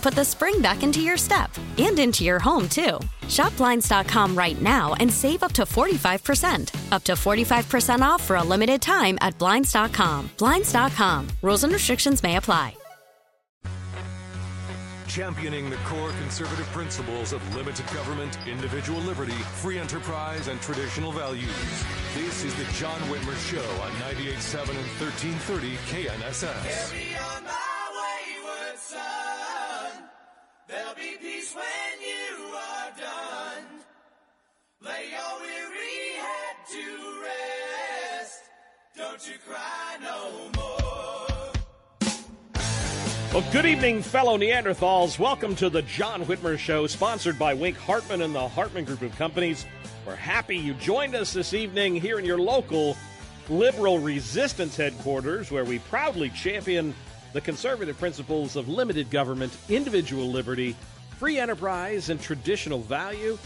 put the spring back into your step and into your home, too. Shop Blinds.com right now and save up to 45%. Up to 45% off for a limited time at Blinds.com. Blinds.com. Rules and restrictions may apply. Championing the core conservative principles of limited government, individual liberty, free enterprise, and traditional values. This is the John Whitmer Show on 98.7 and 1330 KNSS. There'll be peace when you are done. Lay your weary head to rest. Don't you cry no more. Well, good evening, fellow Neanderthals. Welcome to the John Whitmer Show, sponsored by Wink Hartman and the Hartman Group of Companies. We're happy you joined us this evening here in your local liberal resistance headquarters, where we proudly champion the conservative principles of limited government, individual liberty, free enterprise, and traditional value.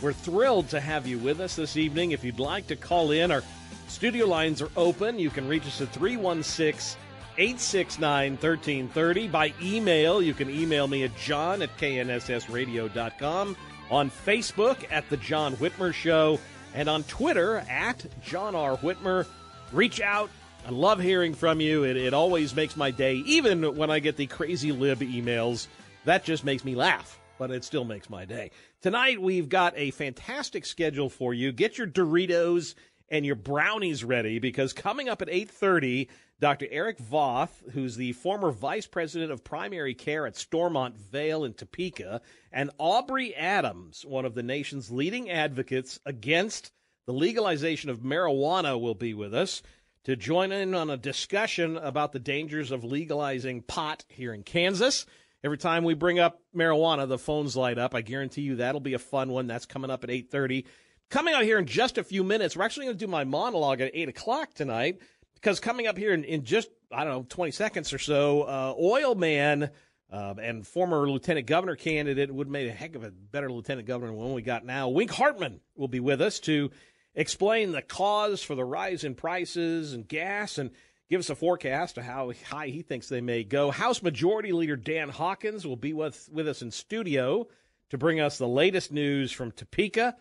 We're thrilled to have you with us this evening. If you'd like to call in, our studio lines are open. You can reach us at 316 869 1330. By email, you can email me at john at knssradio.com, on Facebook at The John Whitmer Show, and on Twitter at John R. Whitmer. Reach out. I love hearing from you. It, it always makes my day, even when I get the crazy lib emails. That just makes me laugh, but it still makes my day. Tonight, we've got a fantastic schedule for you. Get your Doritos and your brownies ready because coming up at 8:30 Dr. Eric Voth, who's the former vice president of primary care at Stormont Vail in Topeka, and Aubree Adams, one of the nation's leading advocates against the legalization of marijuana, will be with us to join in on a discussion about the dangers of legalizing pot here in Kansas. Every time we bring up marijuana, the phones light up. I guarantee you that'll be a fun one. That's coming up at 8:30. Coming out here in just a few minutes, we're actually going to do my monologue at 8 o'clock tonight because coming up here in, in, just, I don't know, 20 seconds or so, uh, Oil Man uh, and former lieutenant governor candidate would have made a heck of a better lieutenant governor than one we got now. Wink Hartman will be with us to explain the cause for the rise in prices and gas and give us a forecast of how high he thinks they may go. House Majority Leader Dan Hawkins will be with, with us in studio to bring us the latest news from Topeka.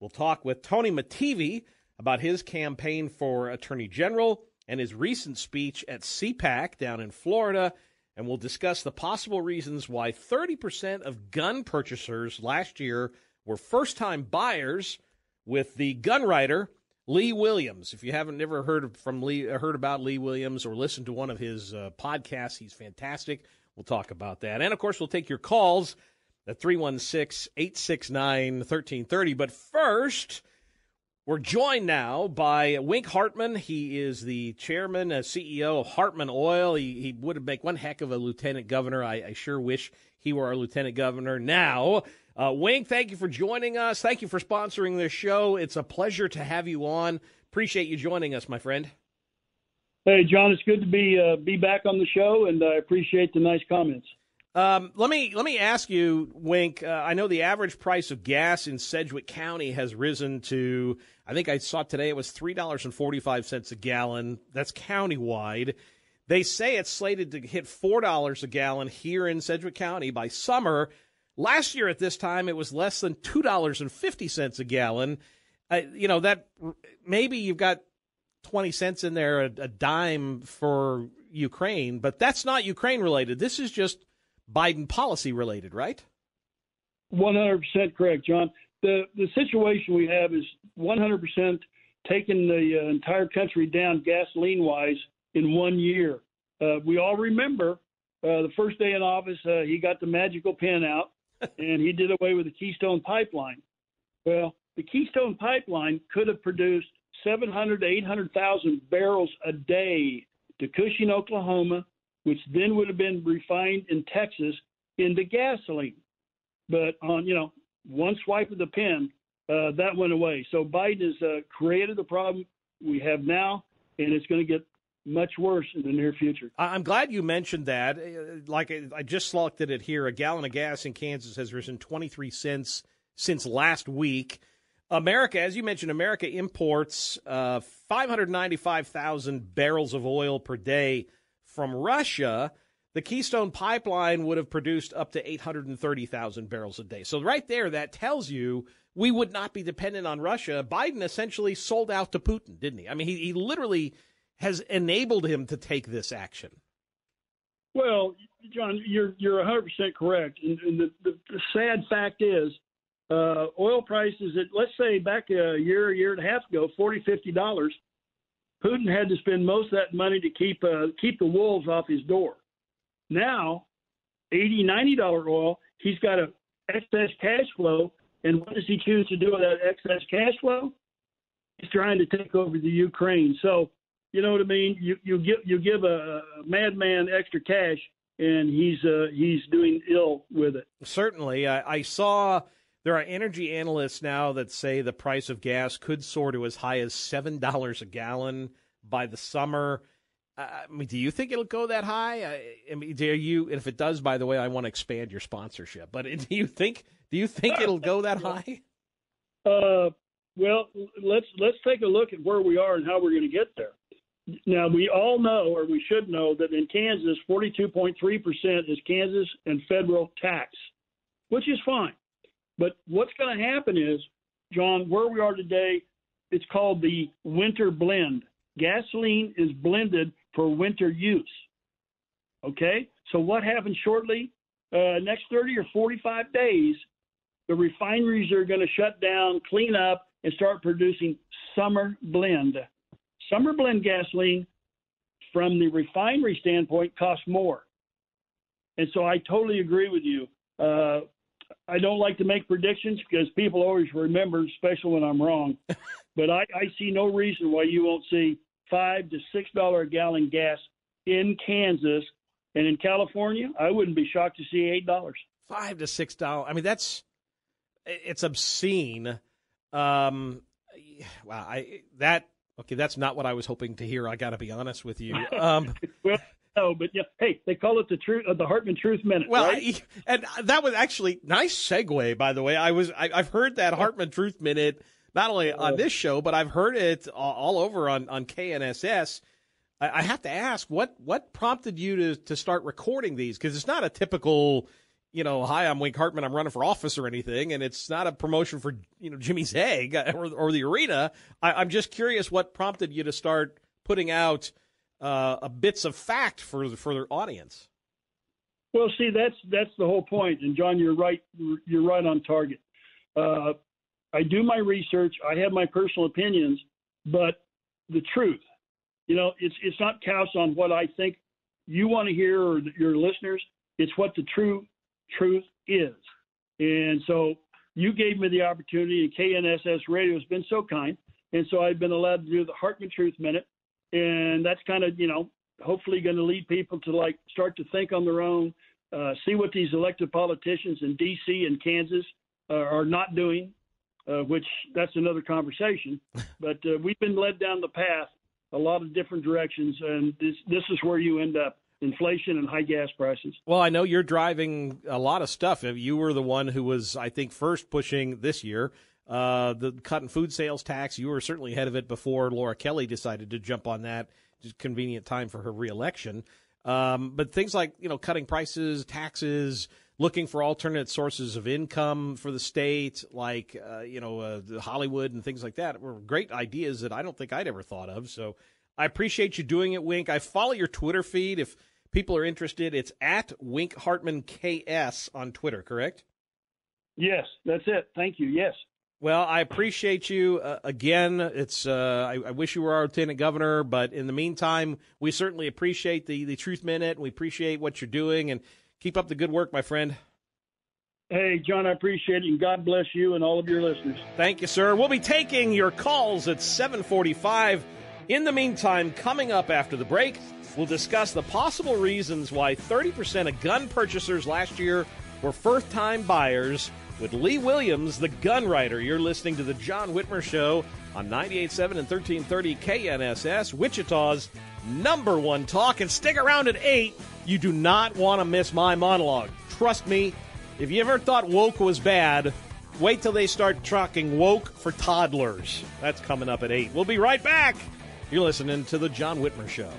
We'll talk with Tony Mattivi about his campaign for Attorney General and his recent speech at CPAC down in Florida. And we'll discuss the possible reasons why 30% of gun purchasers last year were first time buyers with the gun writer Lee Williams. If you haven't never heard from Lee, heard about Lee Williams or listened to one of his uh, podcasts, he's fantastic. We'll talk about that. And of course, we'll take your calls at 316 869 1330. But first, we're joined now by Wink Hartman. He is the chairman, and CEO of Hartman Oil. He, he would make one heck of a lieutenant governor. I, I sure wish he were our lieutenant governor now. Uh, Wink, thank you for joining us. Thank you for sponsoring this show. It's a pleasure to have you on. Appreciate you joining us, my friend. Hey, John, it's good to be uh, be back on the show, and I appreciate the nice comments. Um, let me let me ask you, Wink. Uh, I know the average price of gas in Sedgwick County has risen to. I think I saw today it was three dollars and forty five cents a gallon. That's countywide. They say it's slated to hit four dollars a gallon here in Sedgwick County by summer. Last year at this time, it was less than two dollars and fifty cents a gallon. Uh, you know that maybe you've got twenty cents in there, a, a dime for Ukraine, but that's not Ukraine related. This is just Biden policy related, right? 100% correct, John. The the situation we have is 100% taking the uh, entire country down gasoline wise in one year. Uh, we all remember uh, the first day in office, uh, he got the magical pen out and he did away with the Keystone Pipeline. Well, the Keystone Pipeline could have produced 700 to 800,000 barrels a day to Cushing, Oklahoma, which then would have been refined in Texas into gasoline. But on you know one swipe of the pen, uh, that went away. So Biden has uh, created the problem we have now, and it's going to get much worse in the near future. I'm glad you mentioned that. Uh, like I just at it here, a gallon of gas in Kansas has risen 23 cents since last week. America, as you mentioned, America imports uh, 595,000 barrels of oil per day from Russia. The Keystone Pipeline would have produced up to 830,000 barrels a day. So, right there, that tells you we would not be dependent on Russia. Biden essentially sold out to Putin, didn't he? I mean, he, he literally has enabled him to take this action. Well, John, you're you're 100 percent correct, and, and the, the, the sad fact is, uh, oil prices at let's say back a year, a year and a half ago, 40, 50 dollars. Putin had to spend most of that money to keep uh, keep the wolves off his door. Now, 80, 90 dollar oil, he's got a excess cash flow, and what does he choose to do with that excess cash flow? He's trying to take over the Ukraine. So, you know what I mean? You you give you give a, madman extra cash, and he's uh, he's doing ill with it. Certainly, I, I saw there are energy analysts now that say the price of gas could soar to as high as seven dollars a gallon by the summer. I mean, do you think it'll go that high? I, I mean, do you? If it does, by the way, I want to expand your sponsorship. But do you think? Do you think it'll go that high? Uh, well, let's let's take a look at where we are and how we're going to get there. Now, we all know, or we should know, that in Kansas, 42.3% is Kansas and federal tax, which is fine. But what's going to happen is, John, where we are today, it's called the winter blend. Gasoline is blended for winter use. Okay? So what happens shortly? Uh, next 30 or 45 days, the refineries are going to shut down, clean up, and start producing summer blend. Summer blend gasoline, from the refinery standpoint, costs more. And so I totally agree with you. Uh, I don't like to make predictions because people always remember, especially when I'm wrong. but I, I see no reason why you won't see five to six dollar a gallon gas in Kansas and in California. I wouldn't be shocked to see eight dollars. Five to six dollars. I mean, that's it's obscene. Um, wow, I that okay. That's not what I was hoping to hear. I got to be honest with you. Um, well, no, but yeah, hey, they call it the truth, uh, the Hartman Truth Minute. Well, right? I, and that was actually nice segue, by the way. I was I, have heard that Hartman Truth Minute not only on this show, but I've heard it all over on on KNSS. I, I have to ask what what prompted you to to start recording these because it's not a typical. You know, hi, I'm Wink Hartman. I'm running for office or anything, and it's not a promotion for you know Jimmy's Egg or, or the arena. I, I'm just curious what prompted you to start putting out uh, bits of fact for the for their audience. Well, see, that's that's the whole point. And John, you're right. You're right on target. Uh, I do my research. I have my personal opinions, but the truth, you know, it's it's not couched on what I think you want to hear or your listeners. It's what the true truth is. And so you gave me the opportunity, and KNSS Radio has been so kind. And so I've been allowed to do the Hartman Truth Minute and that's kind of you know hopefully going to lead people to like start to think on their own, uh, see what these elected politicians in D.C. and Kansas uh, are not doing, uh, which that's another conversation. but uh, we've been led down the path a lot of different directions, and this this is where you end up. Inflation and high gas prices. Well, I know you're driving a lot of stuff. You were the one who was, I think, first pushing this year uh, the cut in food sales tax. You were certainly ahead of it before Laura Kelly decided to jump on that. Just convenient time for her reelection. Um, but things like you know cutting prices, taxes, looking for alternate sources of income for the state, like uh, you know uh, Hollywood and things like that, were great ideas that I don't think I'd ever thought of. So I appreciate you doing it, Wink. I follow your Twitter feed if people are interested. It's at Wink Hartman KS on Twitter, correct? Yes, that's it. Thank you. Yes. Well, I appreciate you uh, again. It's uh, I, I, wish you were our lieutenant governor, but in the meantime, we certainly appreciate the the Truth Minute. We appreciate what you're doing, and keep up the good work, my friend. Hey, John, I appreciate it, and God bless you and all of your listeners. Thank you, sir. We'll be taking your calls at 745. In the meantime, coming up after the break, we'll discuss the possible reasons why 30% of gun purchasers last year were first time buyers with Lee Williams, the gun writer. You're listening to the John Whitmer Show on 98.7 and 1330 KNSS, Wichita's number one talk. And stick around at 8. You do not want to miss my monologue. Trust me, if you ever thought woke was bad, wait till they start trucking woke for toddlers. That's coming up at 8. We'll be right back. You're listening to the John Whitmer Show.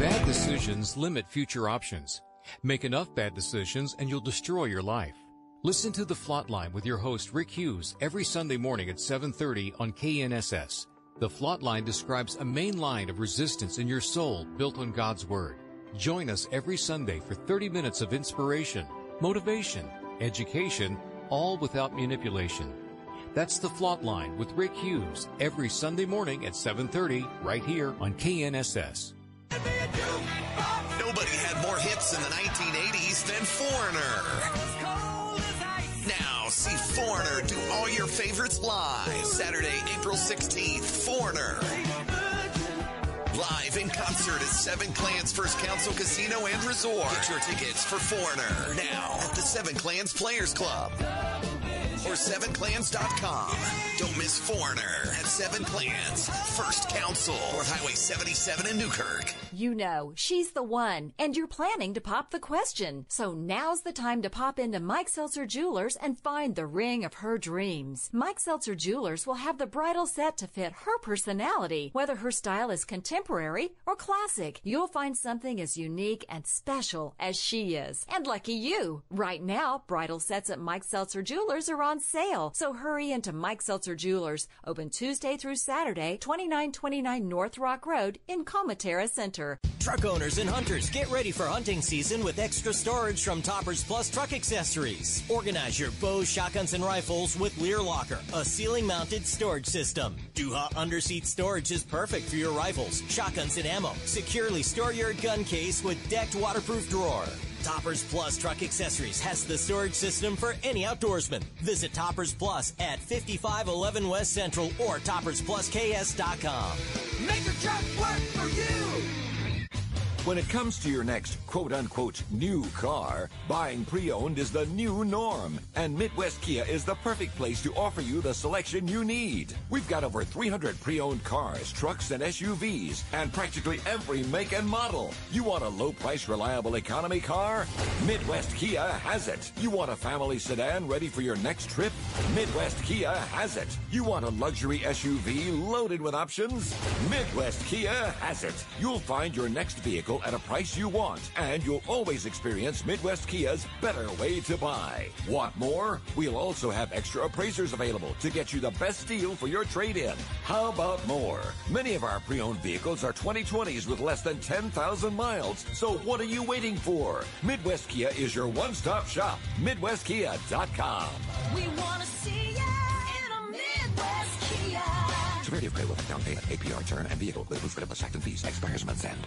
Bad decisions limit future options. Make enough bad decisions and you'll destroy your life. Listen to The Flot Line with your host Rick Hughes every Sunday morning at 7:30 on KNSS. The Flot Line describes a main line of resistance in your soul built on God's word. Join us every Sunday for 30 minutes of inspiration, motivation, education, all without manipulation. That's The Flot Line with Rick Hughes every Sunday morning at 7:30 right here on KNSS. Nobody had more hits in the 1980s than Foreigner. Now see Foreigner do all your favorites live. Saturday, April 16th, Foreigner. Live in concert at Seven Clans First Council Casino and Resort. Get your tickets for Foreigner now at the Seven Clans Players Club or 7clans.com. Don't miss Foreigner at 7 Clans, First Council, North Highway 77 in Newkirk. You know, she's the one, and you're planning to pop the question. So now's the time to pop into Mike Seltzer Jewelers and find the ring of her dreams. Mike Seltzer Jewelers will have the bridal set to fit her personality, whether her style is contemporary or classic. You'll find something as unique and special as she is. And lucky you! Right now, bridal sets at Mike Seltzer Jewelers are on sale. So hurry into Mike Seltzer Jewelers, open Tuesday through Saturday, 2929 North Rock Road in Comotara Center. Truck owners and hunters, get ready for hunting season with extra storage from Toppers Plus Truck Accessories. Organize your bows, shotguns, and rifles with Lear Locker, a ceiling mounted storage system. Duha underseat storage is perfect for your rifles, shotguns, and ammo. Securely store your gun case with decked waterproof drawer. Toppers Plus Truck Accessories has the storage system for any outdoorsman. Visit Toppers Plus at 5511 West Central or toppersplusks.com. Make your truck work for you. When it comes to your next quote unquote new car, buying pre owned is the new norm. And Midwest Kia is the perfect place to offer you the selection you need. We've got over 300 pre owned cars, trucks, and SUVs, and practically every make and model. You want a low price, reliable economy car? Midwest Kia has it. You want a family sedan ready for your next trip? Midwest Kia has it. You want a luxury SUV loaded with options? Midwest Kia has it. You'll find your next vehicle at a price you want, and you'll always experience Midwest Kia's better way to buy. Want more? We'll also have extra appraisers available to get you the best deal for your trade in. How about more? Many of our pre owned vehicles are 2020s with less than 10,000 miles. So what are you waiting for? Midwest Kia is your one stop shop. MidwestKia.com. We want to see ya in a Midwest Kia. Severity of credit limit, down payment, APR turn, and vehicle with plus tax and fees expires month's end.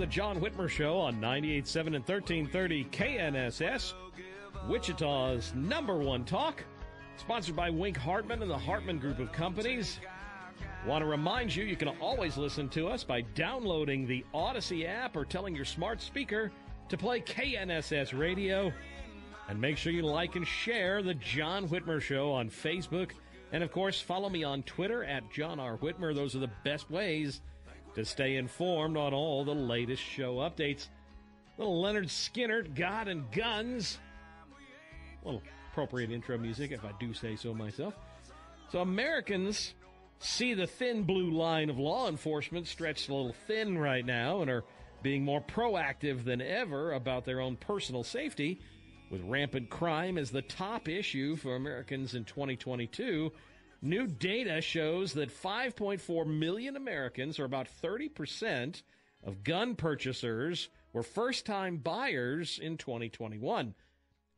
The John Whitmer Show on 98.7 and 1330 KNSS, Wichita's number one talk. Sponsored by Wink Hartman and the Hartman Group of Companies. Want to remind you, you can always listen to us by downloading the Audacy app or telling your smart speaker to play KNSS Radio. And make sure you like and share the John Whitmer Show on Facebook. And of course, follow me on Twitter at John R. Whitmer. Those are the best ways to stay informed on all the latest show updates. Little Lynyrd Skynyrd, God and Guns. Little appropriate intro music, if I do say so myself. So, Americans see the thin blue line of law enforcement stretched a little thin right now and are being more proactive than ever about their own personal safety, with rampant crime as the top issue for Americans in 2022. New data shows that 5.4 million Americans, or about 30% of gun purchasers, were first time buyers in 2021.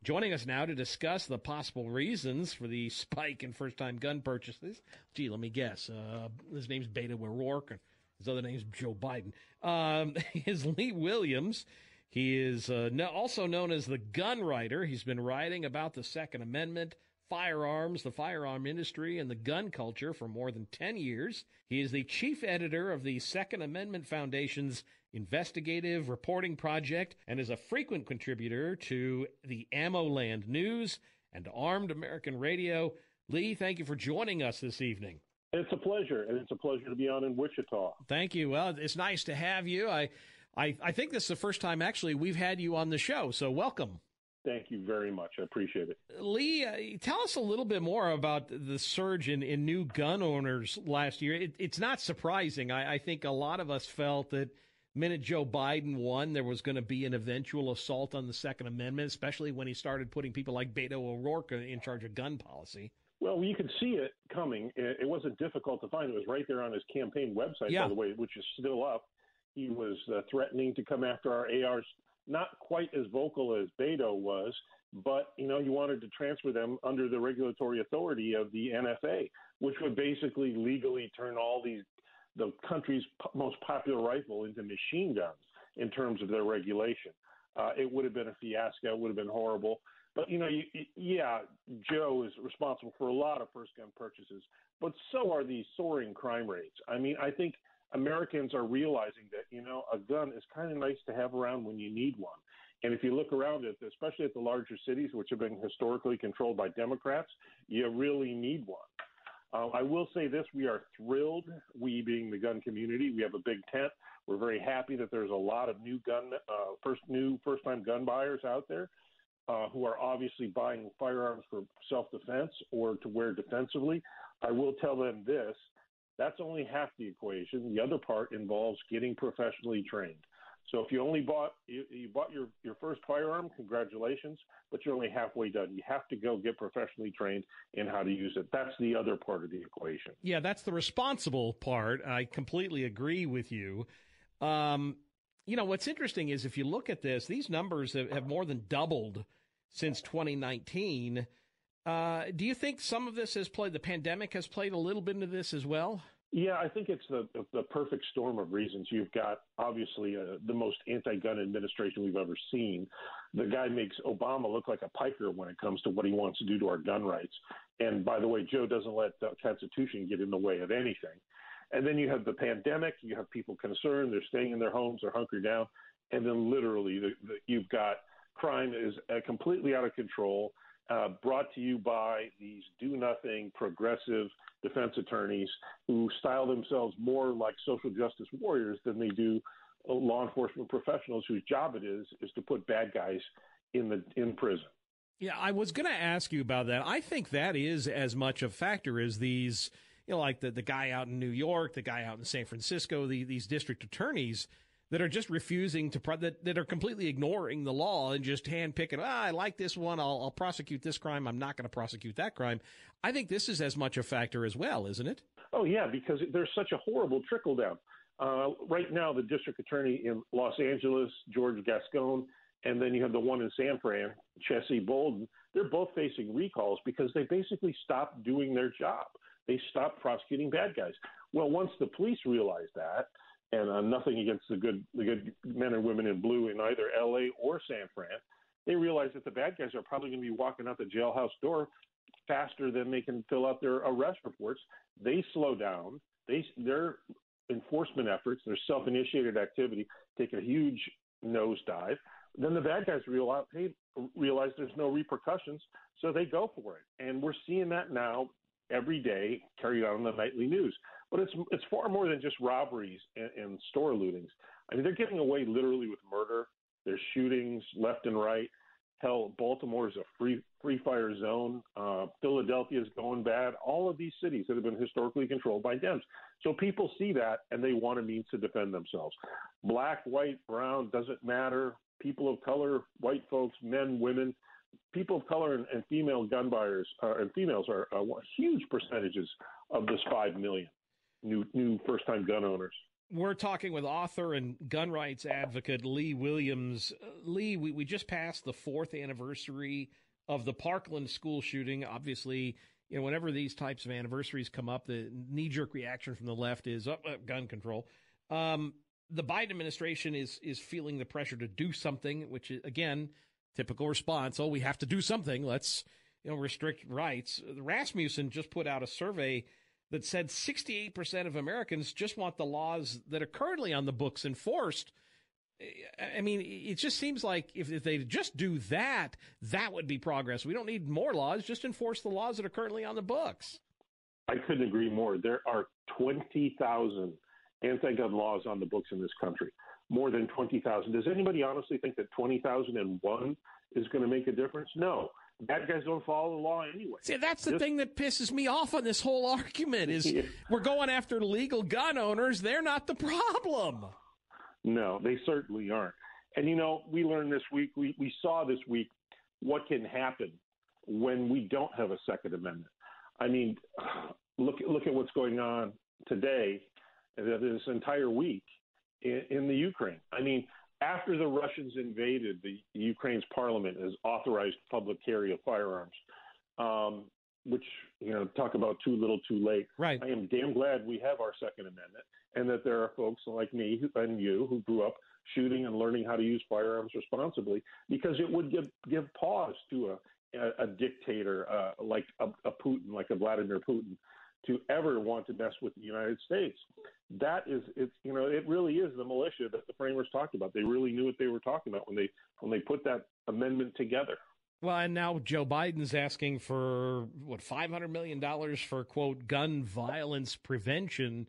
Joining us now to discuss the possible reasons for the spike in first time gun purchases. Gee, let me guess. Uh, his name's Beto O'Rourke, and his other name's Joe Biden. Um, is Lee Williams. He is uh, no, also known as the gun writer. He's been writing about the Second Amendment, firearms, the firearm industry, and the gun culture for more than 10 years. He is the chief editor of the Second Amendment Foundation's investigative reporting project and is a frequent contributor to the AmmoLand News and Armed American Radio. Lee, thank you for joining us this evening. It's a pleasure, and it's a pleasure to be on in Wichita. Thank you. Well, it's nice to have you. I, I, I think this is the first time actually we've had you on the show, so welcome. Thank you very much. I appreciate it. Lee, uh, tell us a little bit more about the surge in, in new gun owners last year. It, it's not surprising. I, I, think a lot of us felt that minute Joe Biden won, there was going to be an eventual assault on the Second Amendment, especially when he started putting people like Beto O'Rourke in charge of gun policy. Well, you could see it coming. It wasn't difficult to find. It was right there on his campaign website, yeah. by the way, which is still up. He was uh, threatening to come after our ARs not quite as vocal as Beto was, but you know he wanted to transfer them under the regulatory authority of the NFA, which would basically legally turn all these the country's most popular rifle into machine guns in terms of their regulation. Uh, it would have been a fiasco. It would have been horrible. But you know, you, yeah, Joe is responsible for a lot of first gun purchases, but so are these soaring crime rates. I mean, I think Americans are realizing that you know a gun is kind of nice to have around when you need one. And if you look around it, especially at the larger cities, which have been historically controlled by Democrats, you really need one. Uh, I will say this: we are thrilled. We, being the gun community, we have a big tent. We're very happy that there's a lot of new gun, uh, first new first-time gun buyers out there uh, who are obviously buying firearms for self-defense or to wear defensively. I will tell them this: that's only half the equation. The other part involves getting professionally trained. So if you only bought you, you, bought your, your first firearm, congratulations, but you're only halfway done. You have to go get professionally trained in how to use it. That's the other part of the equation. Yeah, that's the responsible part. I completely agree with you. Um, you know, what's interesting is if you look at this, these numbers have, have more than doubled since 2019. Uh, do you think some of this has played, the pandemic has played a little bit into this as well? Yeah, I think it's the the perfect storm of reasons. You've got obviously uh, the most anti-gun administration we've ever seen. The guy makes Obama look like a piker when it comes to what he wants to do to our gun rights. And by the way, Joe doesn't let the Constitution get in the way of anything. And then you have the pandemic. You have people concerned. They're staying in their homes. They're hunkering down. And then literally, the, the, you've got crime is uh, completely out of control uh, brought to you by these do nothing progressive defense attorneys who style themselves more like social justice warriors than they do law enforcement professionals whose job it is is to put bad guys in the in prison. Yeah, I was going to ask you about that. I think that is as much a factor as these, you know, like the the guy out in New York, the guy out in San Francisco, the, these district attorneys that are just refusing to pro- that that are completely ignoring the law and just handpicking. Ah, I like this one. I'll, I'll prosecute this crime. I'm not going to prosecute that crime. I think this is as much a factor as well, isn't it? Oh yeah, because there's such a horrible trickle down. Uh, right now, the district attorney in Los Angeles, George Gascon, and then you have the one in San Fran, Chesa Boudin. They're both facing recalls because they basically stopped doing their job. They stopped prosecuting bad guys. Well, once the police realized that, and uh, nothing against the good the good men and women in blue in either L.A. or San Fran. They realize that the bad guys are probably going to be walking out the jailhouse door faster than they can fill out their arrest reports. They slow down. They their enforcement efforts, their self-initiated activity, take a huge nosedive. Then the bad guys realize, hey, realize there's no repercussions, so they go for it. And we're seeing that now every day carried out in the nightly news. But it's it's far more than just robberies and, and store lootings. I mean, they're getting away literally with murder. There's shootings left and right. Hell, Baltimore is a free free fire zone. Uh, Philadelphia is going bad. All of these cities that have been historically controlled by Dems. So people see that and they want a means to defend themselves. Black, white, brown doesn't matter. People of color, white folks, men, women, people of color and, and female gun buyers uh, and females are uh, huge percentages of this five million new new first time gun owners. We're talking with author and gun rights advocate Lee Williams. Uh, Lee, we, we just passed the fourth anniversary of the Parkland school shooting. Obviously, you know, whenever these types of anniversaries come up, the knee jerk reaction from the left is up, oh, gun control. Um, the Biden administration is is feeling the pressure to do something, which is again typical response. Oh, we have to do something. Let's you know restrict rights. Rasmussen just put out a survey that said 68% of Americans just want the laws that are currently on the books enforced. I mean, it just seems like if, if they just do that, that would be progress. We don't need more laws, just enforce the laws that are currently on the books. I couldn't agree more. There are 20,000 anti gun laws on the books in this country, more than 20,000. Does anybody honestly think that 20,001 is going to make a difference? No bad guys don't follow the law anyway. See, that's the thing that pisses me off on this whole argument is yeah. we're going after legal gun owners. They're not the problem. No, they certainly aren't. And you know, we learned this week, we, we saw this week what can happen when we don't have a Second Amendment. I mean, look look at what's going on today, uh, this entire week in, in the Ukraine. I mean, after the Russians invaded, the Ukraine's parliament has authorized public carry of firearms, um, which you know talk about too little, too late. Right. I am damn glad we have our Second Amendment, and that there are folks like me and you who grew up shooting and learning how to use firearms responsibly, because it would give give pause to a a, a dictator uh, like a, a Putin, like a Vladimir Putin, to ever want to mess with the United States. That is, it's you know, it really is the militia that the framers talked about. They really knew what they were talking about when they when they put that amendment together. Well, and now Joe Biden's asking for what five hundred million dollars for quote gun violence prevention.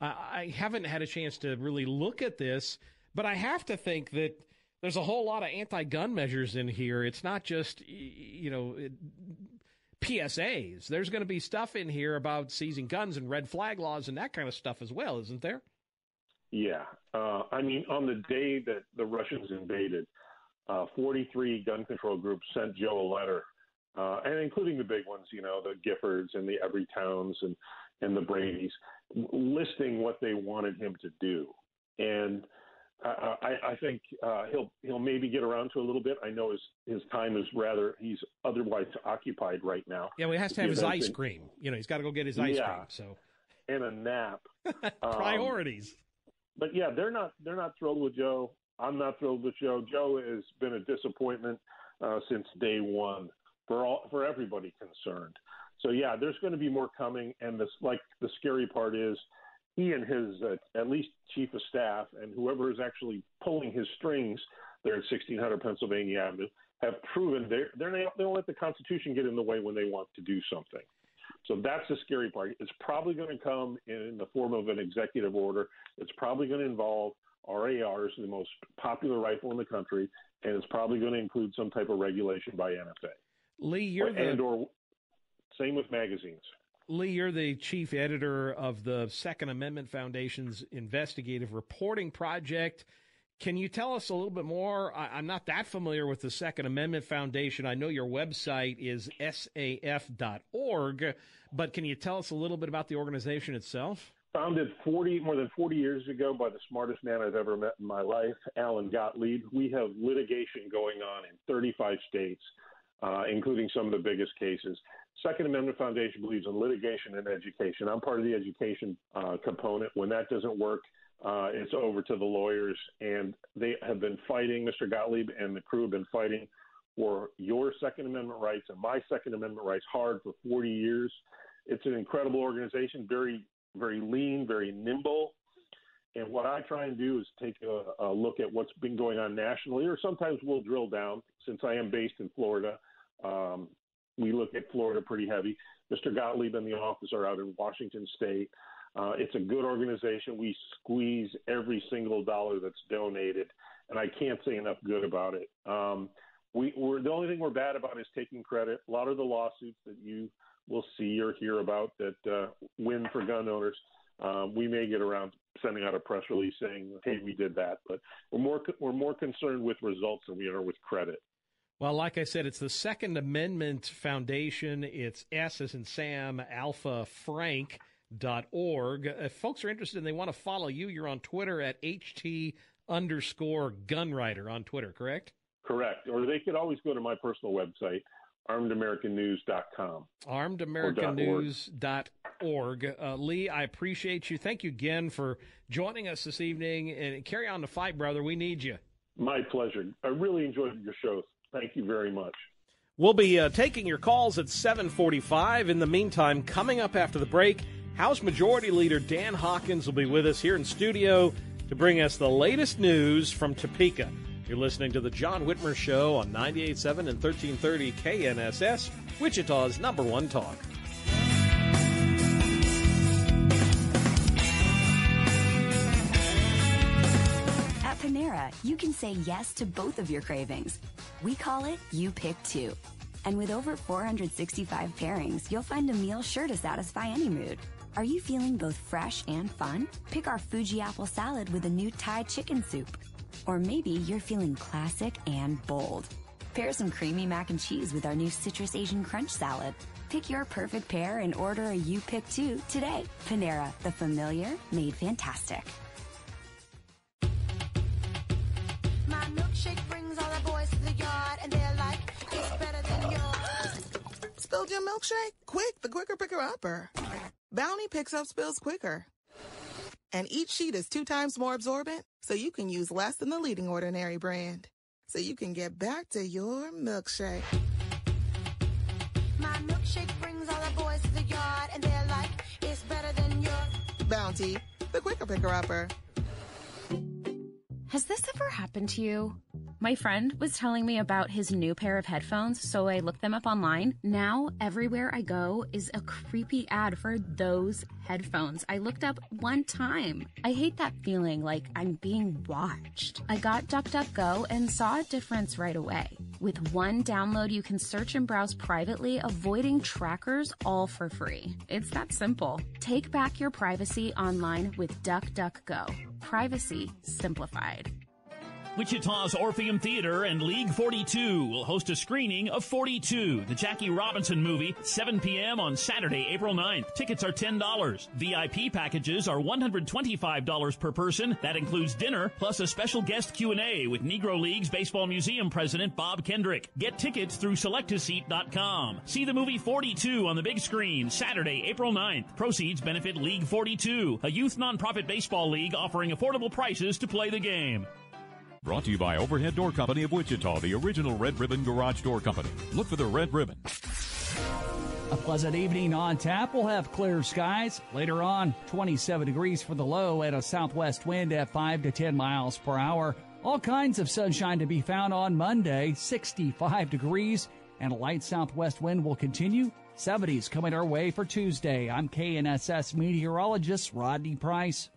I haven't had a chance to really look at this, but I have to think that there's a whole lot of anti-gun measures in here. It's not just you know PSAs. There's going to be stuff in here about seizing guns and red flag laws and that kind of stuff as well, isn't there? Yeah. Uh, I mean, on the day that the Russians invaded, uh, 43 gun control groups sent Joe a letter, uh, and including the big ones, you know, the Giffords and the Everytowns and, and the Brady's, listing what they wanted him to do. And I, I think uh, he'll he'll maybe get around to a little bit. I know his his time is rather he's otherwise occupied right now. Yeah, well, he has to have his ice cream. You know, he's got to go get his ice yeah, cream. So and a nap. Priorities. Um, but yeah, they're not they're not thrilled with Joe. I'm not thrilled with Joe. Joe has been a disappointment uh, since day one for all for everybody concerned. So yeah, there's going to be more coming, and this like the scary part is he and his uh, at least chief of staff and whoever is actually pulling his strings there at 1600 Pennsylvania Avenue have proven they're, they're they don't let the Constitution get in the way when they want to do something. So that's the scary part. It's probably going to come in the form of an executive order. It's probably going to involve RARs, the most popular rifle in the country, and it's probably going to include some type of regulation by NFA. Lee, you're or, the... and or same with magazines. Lee, you're the chief editor of the Second Amendment Foundation's investigative reporting project. Can you tell us a little bit more? I, am not that familiar with the Second Amendment Foundation. I know your website is saf.org, but can you tell us a little bit about the organization itself? Founded 40 more than 40 years ago by the smartest man I've ever met in my life, Alan Gottlieb. We have litigation going on in 35 states, uh, including some of the biggest cases. Second Amendment Foundation believes in litigation and education. I'm part of the education uh, component. When that doesn't work, uh, it's over to the lawyers, and they have been fighting. Mr. Gottlieb and the crew have been fighting for your Second Amendment rights and my Second Amendment rights hard for 40 years. It's an incredible organization, very, very lean, very nimble. And what I try and do is take a, a look at what's been going on nationally, or sometimes we'll drill down. Since I am based in Florida, um, we look at Florida pretty heavy. Mr. Gottlieb and the office are out in Washington State. Uh, it's a good organization. We squeeze every single dollar that's donated, and I can't say enough good about it. Um, we, are the only thing we're bad about is taking credit. A lot of the lawsuits that you will see or hear about that uh, win for gun owners, uh, we may get around sending out a press release saying, "Hey, we did that," but we're more we're more concerned with results than we are with credit. Well, like I said, it's the Second Amendment Foundation. It's S as in Sam Alpha Frank dot org. If folks are interested and they want to follow you, you're on Twitter at HT underscore gunwriter on Twitter, correct? Correct. Or they could always go to my personal website, armedamericannews.com. Armedamericannews.org. Uh, Lee, I appreciate you. Thank you again for joining us this evening and carry on the fight, brother. We need you. My pleasure. I really enjoyed your show. Thank you very much. We'll be uh, taking your calls at 745. In the meantime, coming up after the break, House Majority Leader Dan Hawkins will be with us here in studio to bring us the latest news from Topeka. You're listening to the John Whitmer Show on 98.7 and 1330 KNSS, Wichita's number one talk. Panera, you can say yes to both of your cravings. We call it You Pick Two. And with over 465 pairings, you'll find a meal sure to satisfy any mood. Are you feeling both fresh and fun? Pick our Fuji apple salad with a new Thai chicken soup. Or maybe you're feeling classic and bold. Pair some creamy mac and cheese with our new Citrus Asian Crunch salad. Pick your perfect pair and order a You Pick Two today. Panera, the familiar made fantastic. Spilled your milkshake? Quick, the quicker picker upper. Bounty picks up spills quicker. And each sheet is two times more absorbent, so you can use less than the leading ordinary brand. So you can get back to your milkshake. My milkshake brings all the boys to the yard, and they're like, it's better than yours. Bounty, the quicker picker upper. Has this ever happened to you? My friend was telling me about his new pair of headphones, so I looked them up online. Now, everywhere I go is a creepy ad for those headphones. I looked up one time. I hate that feeling like I'm being watched. I got DuckDuckGo and saw a difference right away. With one download, you can search and browse privately, avoiding trackers all for free. It's that simple. Take back your privacy online with DuckDuckGo. Privacy simplified. Wichita's Orpheum Theater and League 42 will host a screening of 42, the Jackie Robinson movie, 7 p.m. on Saturday, April 9th. Tickets are $10. VIP packages are $125 per person. That includes dinner plus a special guest Q&A with Negro Leagues Baseball Museum President Bob Kendrick. Get tickets through selectaseat.com. See the movie 42 on the big screen Saturday, April 9th. Proceeds benefit League 42, a youth nonprofit baseball league offering affordable prices to play the game. Brought to you by Overhead Door Company of Wichita, the original Red Ribbon Garage Door Company. Look for the red ribbon. A pleasant evening on tap. We'll have clear skies. Later on, 27 degrees for the low and a southwest wind at 5 to 10 miles per hour. All kinds of sunshine to be found on Monday, 65 degrees, and a light southwest wind will continue. 70s coming our way for Tuesday. I'm KNSS meteorologist Rodney Price.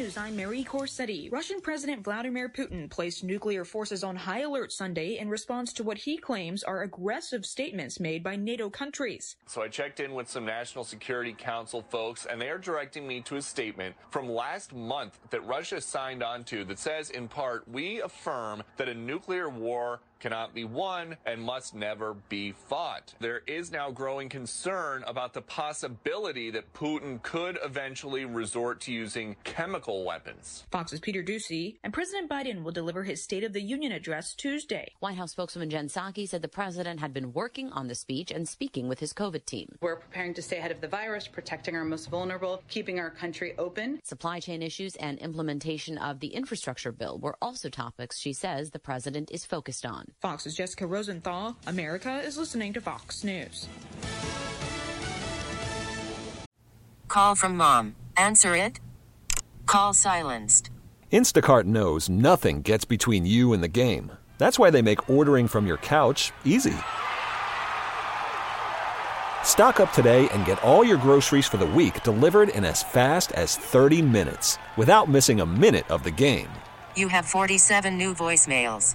News, I'm Mary Corsetti. Russian President Vladimir Putin placed nuclear forces on high alert Sunday in response to what he claims are aggressive statements made by NATO countries. So I checked in with some National Security Council folks, and they are directing me to a statement from last month that Russia signed on to that says, in part, we affirm that a nuclear war cannot be won and must never be fought. There is now growing concern about the possibility that Putin could eventually resort to using chemical weapons. Fox's Peter Doocy and President Biden will deliver his State of the Union address Tuesday. White House spokeswoman Jen Psaki said the president had been working on the speech and speaking with his COVID team. We're preparing to stay ahead of the virus, protecting our most vulnerable, keeping our country open. Supply chain issues and implementation of the infrastructure bill were also topics she says the president is focused on. Fox's Jessica Rosenthal. America is listening to Fox News. Call from mom. Answer it. Call silenced. Instacart knows nothing gets between you and the game. That's why they make ordering from your couch easy. Stock up today and get all your groceries for the week delivered in as fast as 30 minutes without missing a minute of the game. You have 47 new voicemails.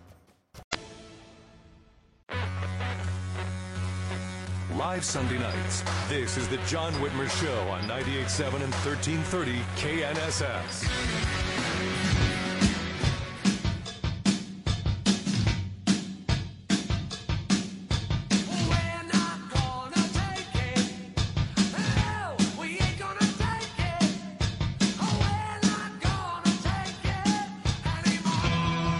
Live Sunday nights. This is the John Whitmer Show on 98.7 and 1330 KNSS.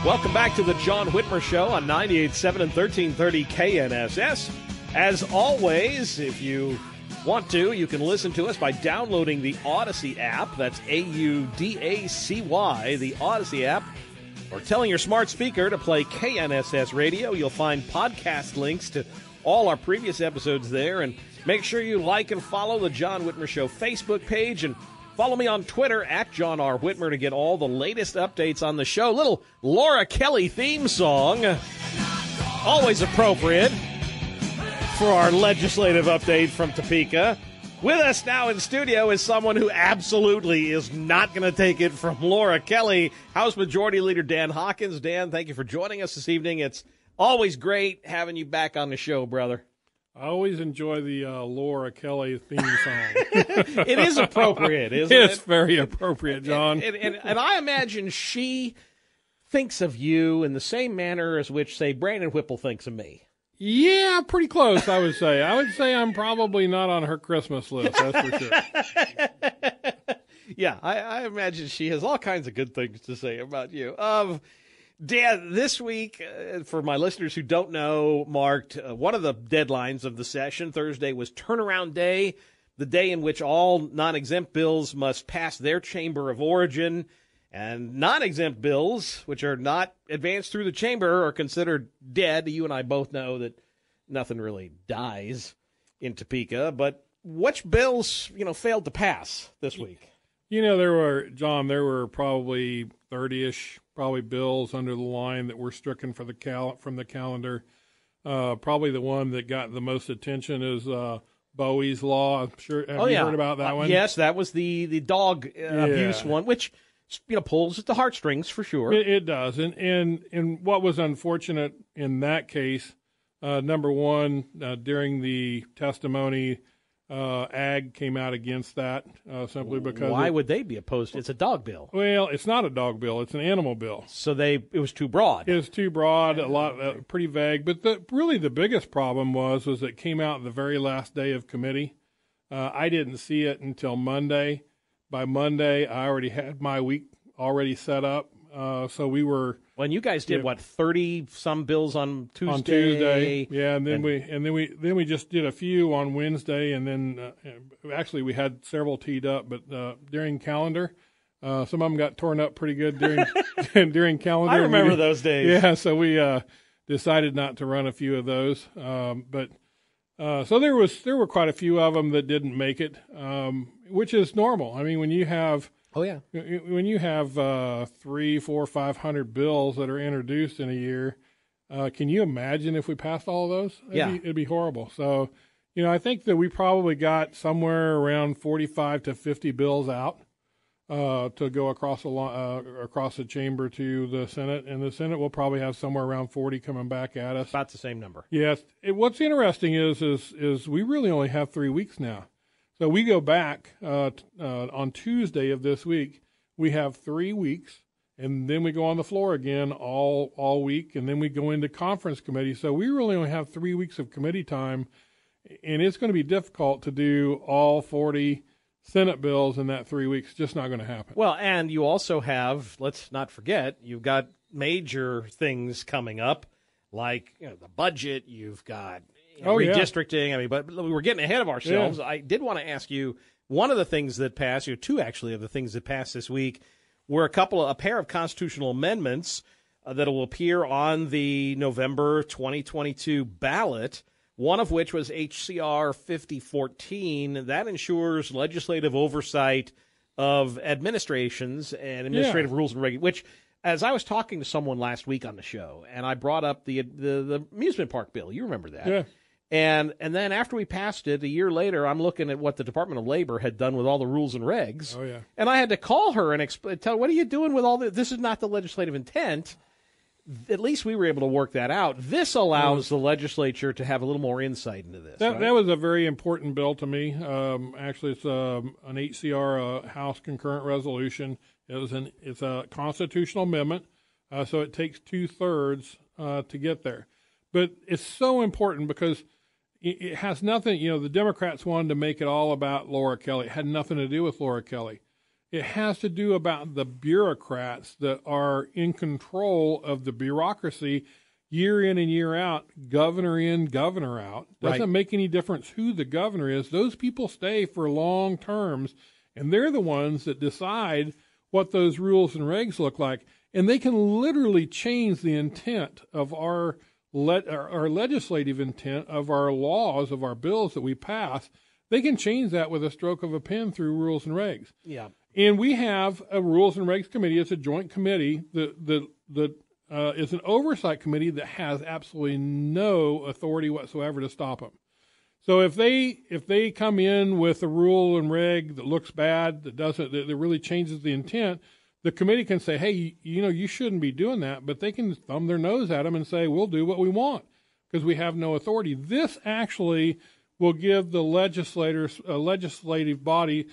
Welcome back to the John Whitmer Show on 98.7 and 1330 KNSS. As always, if you want to, you can listen to us by downloading the Audacy app. That's A U D A C Y, the Audacy app. Or telling your smart speaker to play KNSS radio. You'll find podcast links to all our previous episodes there. And make sure you like and follow the John Whitmer Show Facebook page and Follow me on Twitter at John R. Whitmer to get all the latest updates on the show. Little Laura Kelly theme song. Always appropriate for our legislative update from Topeka. With us now in studio is someone who absolutely is not going to take it from Laura Kelly, House Majority Leader Dan Hawkins. Dan, thank you for joining us this evening. It's always great having you back on the show, brother. I always enjoy the uh, Laura Kelly theme song. it is appropriate, isn't it's it? It's very appropriate, John. And, and, and, I imagine she thinks of you in the same manner as which, say, Brandon Whipple thinks of me. Yeah, pretty close, I would say. I would say I'm probably not on her Christmas list, that's for sure. yeah, I, I, imagine she has all kinds of good things to say about you. Um, Dan, this week, uh, for my listeners who don't know, marked uh, one of the deadlines of the session. Thursday was turnaround day, the day in which all non exempt bills must pass their chamber of origin. And non exempt bills, which are not advanced through the chamber, are considered dead. You and I both know that nothing really dies in Topeka. But which bills, you know, failed to pass this week? You know, there were, John, there were probably 30 ish probably bills under the line that were stricken for the cal- from the calendar. Uh, probably the one that got the most attention is uh, Bowie's law. I'm sure. Have oh you yeah, heard about that Uh, one? Yes, that was the the dog uh, Yeah. abuse one, which you know pulls at the heartstrings for sure. It, it does, and and and what was unfortunate in that case, uh, number one, uh, during the testimony, uh, Ag came out against that uh, simply because Why it- would they be opposed? It's a dog bill, well, it's not a dog bill; it's an animal bill. so they it was too broad. It's too broad, a lot, uh, pretty vague. But the really the biggest problem was was it came out the very last day of committee. Uh, I didn't see it until Monday. By Monday, I already had my week already set up. Uh, so we were when you guys did Yeah. what thirty some bills on Tuesday. on Tuesday. Yeah, and then and- we and then we then we just did a few on Wednesday, and then uh, actually we had several teed up. But uh, during calendar, uh, some of them got torn up pretty good during during calendar. I and we remember those days. Yeah, so we uh, decided not to run a few of those, um, but. Uh, so there was there were quite a few of them that didn't make it, um, which is normal. I mean, when you have oh yeah when you have uh, three, four, five hundred bills that are introduced in a year, uh, can you imagine if we passed all of those? It'd Yeah. be, it'd be horrible. So, you know, I think that we probably got somewhere around forty-five to fifty bills out uh, to go across the uh, across the chamber to the Senate, and the Senate will probably have somewhere around forty coming back at us. About the same number. Yes. It, what's interesting is is is we really only have three weeks now. So we go back uh, t- uh, on Tuesday of this week. We have three weeks, and then we go on the floor again all all week, and then we go into conference committee. So we really only have three weeks of committee time, and it's going to be difficult to do all forty Senate bills in that three weeks. Just not going to happen. Well, and you also have, let's not forget, you've got major things coming up, like you know, the budget. You've got you know, Oh, yeah. redistricting. I mean, but we're getting ahead of ourselves. Yeah. I did want to ask you one of the things that passed, or two actually of the things that passed this week, were a couple of a pair of constitutional amendments uh, that will appear on the November 2022 ballot. One of which was HCR 5014. That ensures legislative oversight of administrations and administrative Yeah. rules and regulations. Which, as I was talking to someone last week on the show, and I brought up the the, the amusement park bill. You remember that? Yeah. And and then after we passed it a year later, I'm looking at what the Department of Labor had done with all the rules and regs. Oh yeah. And I had to call her and explain, tell her, what are you doing with all this? This is not the legislative intent. At least we were able to work that out. This allows the legislature to have a little more insight into this. That, right? that was a very important bill to me. Um, actually, it's um, an HCR uh, House concurrent resolution. It was an it's a constitutional amendment, uh, so it takes two thirds uh, to get there. But it's so important because it, it has nothing. You know, the Democrats wanted to make it all about Laura Kelly. It had nothing to do with Laura Kelly. It has to do about the bureaucrats that are in control of the bureaucracy year in and year out, governor in, governor out. Doesn't Right. make any difference who the governor is. Those people stay for long terms, and they're the ones that decide what those rules and regs look like. And they can literally change the intent of our, le- our, our legislative intent of our laws, of our bills that we pass. They can change that with a stroke of a pen through rules and regs. yeah. And we have a Rules and Regs Committee. It's a joint committee that that that uh, is an oversight committee that has absolutely no authority whatsoever to stop them. So if they if they come in with a rule and reg that looks bad, that doesn't that, that really changes the intent, the committee can say, hey, you, you know, you shouldn't be doing that. But they can thumb their nose at them and say, we'll do what we want because we have no authority. This actually will give the legislators, uh, legislative body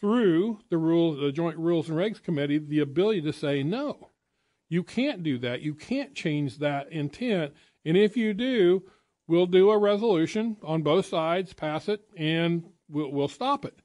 through the rules, the Joint Rules and Regs Committee, the ability to say no. You can't do that. You can't change that intent. And if you do, we'll do a resolution on both sides, pass it, and we'll, we'll stop it.